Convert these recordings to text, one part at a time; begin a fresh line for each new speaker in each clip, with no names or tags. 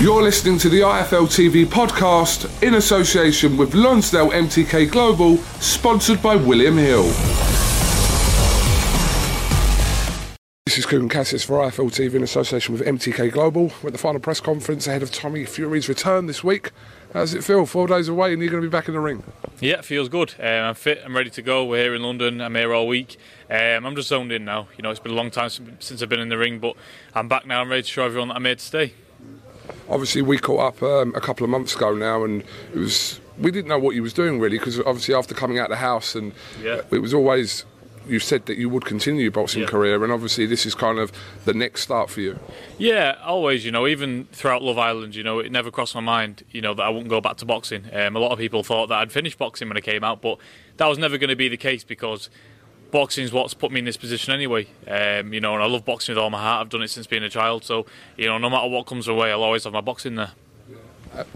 You're listening to the IFL TV podcast in association with Lonsdale MTK Global, sponsored by William Hill. This is Kugan Cassius for IFL TV in association with MTK Global. We're at the final press conference ahead of Tommy Fury's return this week. How does it feel? Four days away and you're going to be back in the ring?
Yeah, it feels good. Um, I'm fit, I'm ready to go. We're here in London, I'm here all week. Um, I'm just zoned in now. You know, it's been a long time since I've been in the ring, but I'm back now. I'm ready to show everyone that I'm here to stay
obviously we caught up um, a couple of months ago now, and it was we didn't know what he was doing really because obviously after coming out of the house and
yeah.
it was always you said that you would continue your boxing
yeah.
career, and obviously this is kind of the next start for you.
Yeah, always. You know, even throughout Love Island, you know, it never crossed my mind, you know, that I wouldn't go back to boxing. Um, a lot of people thought that I'd finish boxing when I came out, but that was never going to be the case because boxing is what's put me in this position anyway. Um, you know, and I love boxing with all my heart. I've done it since being a child. So, you know, no matter what comes away, I'll always have my boxing there.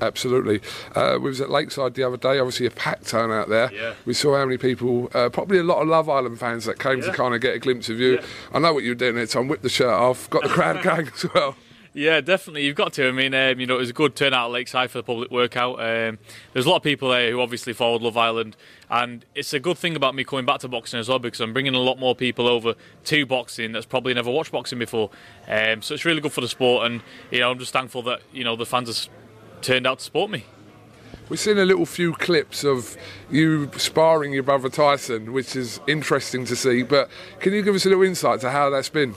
Absolutely. Uh, we was at Lakeside the other day. Obviously, a packed turnout there.
Yeah.
We saw how many people, uh, probably a lot of Love Island fans that came
yeah.
to kind of get a glimpse of you.
Yeah.
I know what you were doing there, Tom. Whip the shirt off. Got the crowd going as well.
Yeah, definitely. You've got to. I mean, um, you know, it was a good turnout at Lakeside for the public workout. Um, there's a lot of people there who obviously followed Love Island, and it's a good thing about me coming back to boxing as well because I'm bringing a lot more people over to boxing that's probably never watched boxing before. Um, so it's really good for the sport, and you know, I'm just thankful that you know the fans have turned out to support me.
We've seen a little few clips of you sparring your brother Tyson, which is interesting to see. But can you give us a little insight to how that's been?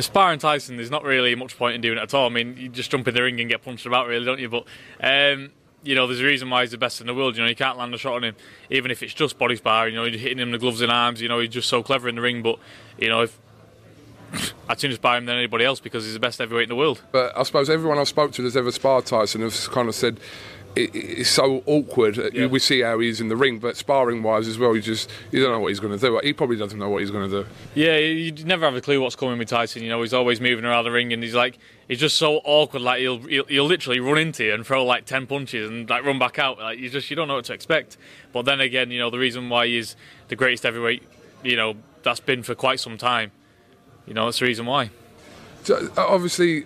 Sparring Tyson, there's not really much point in doing it at all. I mean, you just jump in the ring and get punched about, really, don't you? But um, you know, there's a reason why he's the best in the world. You know, you can't land a shot on him, even if it's just body sparring. You know, you're hitting him the gloves and arms. You know, he's just so clever in the ring. But you know, if I'd sooner spar him than anybody else because he's the best heavyweight in the world.
But I suppose everyone I've spoke to that's ever sparred Tyson has kind of said it, it's so awkward.
Yeah.
We see how he is in the ring, but sparring wise as well, you just you don't know what he's going to do. He probably doesn't know what he's going to do.
Yeah, you never have a clue what's coming with Tyson. You know, he's always moving around the ring, and he's like he's just so awkward. Like he'll he'll, he'll literally run into you and throw like ten punches and like run back out. Like you just you don't know what to expect. But then again, you know the reason why he's the greatest heavyweight, you know, that's been for quite some time. You know, that's the reason why.
So, obviously,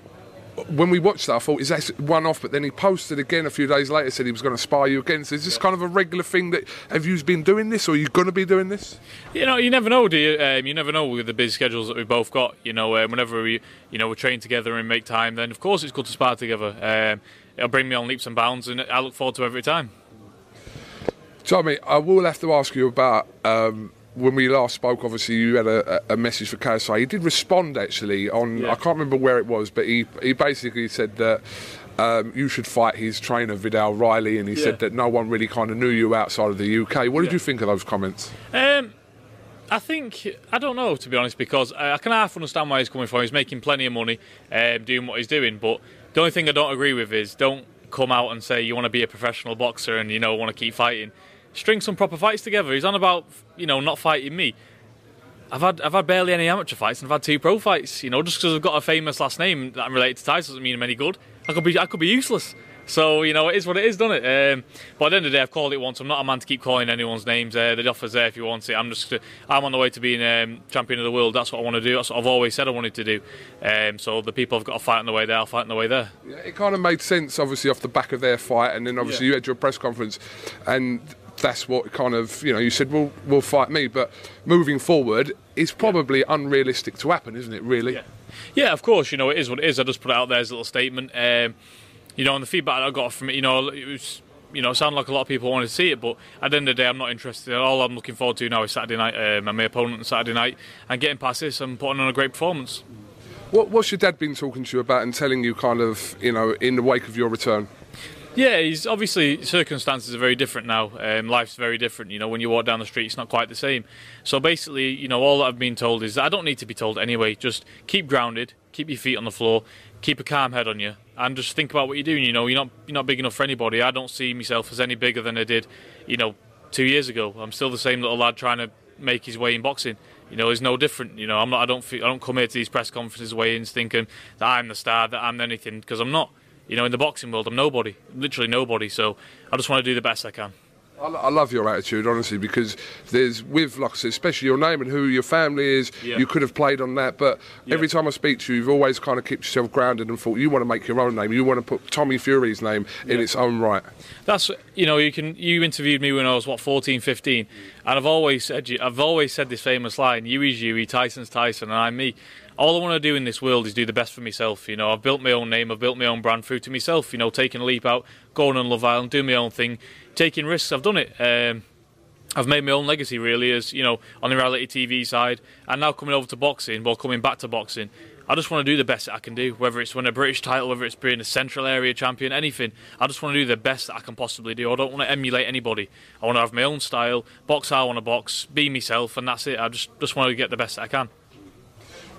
when we watched that, I thought, is that one off? But then he posted again a few days later, said he was going to spar you again. So is this kind of a regular thing that have you been doing this, or are you going to be doing this?
You know, you never know, do you? Um, you never know with the busy schedules that we've both got. You know, uh, whenever we, you know, we train together and make time, then of course it's good to spar together. Um, it'll bring me on leaps and bounds, and I look forward to every time.
Tommy, I will have to ask you about. When we last spoke, obviously you had a, a message for KSI. He did respond actually on
Yeah.
I can't remember where it was, but he he basically said that. Um, you should fight his trainer Viddal Riley, and he
Yeah.
said that no one really kind of knew you outside of the UK. What did
Yeah.
you think of those comments?
Um, I think I don't know to be honest because I, I can half understand where he's coming from. He's making plenty of money, um, doing what he's doing. But the only thing I don't agree with is don't come out and say you want to be a professional boxer and you know want to keep fighting. String some proper fights together. He's on about you know not fighting me. I've had I've had barely any amateur fights and I've had two pro fights. You know, just because I've got a famous last name that I'm related to Tyson doesn't mean I'm any good. I could be I could be useless. So you know, it is what it is, doesn't it? Um, but at the end of the day, I've called it once. I'm not a man to keep calling anyone's names. Uh, the offer's there if you want it. I'm just I'm on the way to being um, champion of the world. That's what I want to do. That's what I've always said I wanted to do. Um, so the people have got to fight on the way there. I'll fight on the way there.
Yeah, it kind of made sense, obviously, off the back of their fight, and then obviously
Yeah.
you had your press conference, and that's what kind of you know you said well we'll fight me but moving forward it's probably unrealistic to happen isn't it really
Yeah. Yeah, of course. You know, it is what it is. I just put it out there as a little statement. Um, you know, and the feedback I got from it, you know, it was, you know, it sounded like a lot of people wanted to see it, but at the end of the day, I'm not interested. All I'm looking forward to now is Saturday night, uh, my opponent on Saturday night, and getting past this and putting on a great performance.
what, what's your dad been talking to you about and telling you kind of you know in the wake of your return
Yeah, he's obviously circumstances are very different now. Um, life's very different. You know, when you walk down the street, it's not quite the same. So basically, you know, all that I've been told is I don't need to be told anyway. Just keep grounded, keep your feet on the floor, keep a calm head on you, and just think about what you're doing. You know, you're not you're not big enough for anybody. I don't see myself as any bigger than I did, you know, two years ago. I'm still the same little lad trying to make his way in boxing. You know, it's no different. You know, I'm not. I don't. Feel, I don't come here to these press conferences, weigh-ins, thinking that I'm the star, that I'm anything, because I'm not. You know, in the boxing world, I'm nobody, literally nobody. So I just want to do the best I can.
I, I love your attitude, honestly, because there's with, like I said, especially your name and who your family is.
Yeah.
You could have played on that, but
Yeah.
every time I speak to you, you've always kind of kept yourself grounded and thought you want to make your own name. You want to put Tommy Fury's name in its own right.
That's you know you can you interviewed me when I was what 14, 15, and I've always said you I've always said this famous line: "You is you, Tyson's Tyson, and I'm me." All I want to do in this world is do the best for myself. You know, I've built my own name, I've built my own brand through to myself. You know, taking a leap out, going on Love Island, doing my own thing, taking risks. I've done it. Um, I've made my own legacy really as you know on the reality TV side, and now coming over to boxing, well, coming back to boxing. I just want to do the best that I can do, whether it's win a British title, whether it's being a Central Area champion, anything. I just want to do the best that I can possibly do. I don't want to emulate anybody. I want to have my own style, box how I want to box, be myself, and that's it. I just just want to get the best that I can.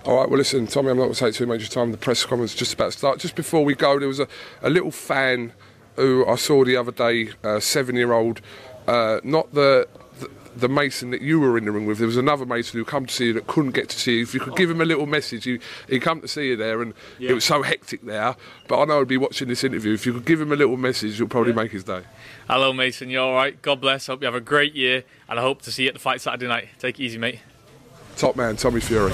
All right, well, listen, Tommy, I'm not going to take too much of your time. The press conference is just about to start. Just before we go, there was a, a little fan who I saw the other day, a seven year old, uh, not the, the the Mason that you were in the ring with. There was another Mason who come to see you that couldn't get to see you. If you could give him a little message, he, he come to see you there, and it was so hectic there. But I know he'd be watching this interview. If you could give him a little message, you'll probably make his day.
Hello, Mason. You all right? God bless. Hope you have a great year, and I hope to see you at the fight Saturday night. Take it easy, mate.
Top man, Tommy Fury.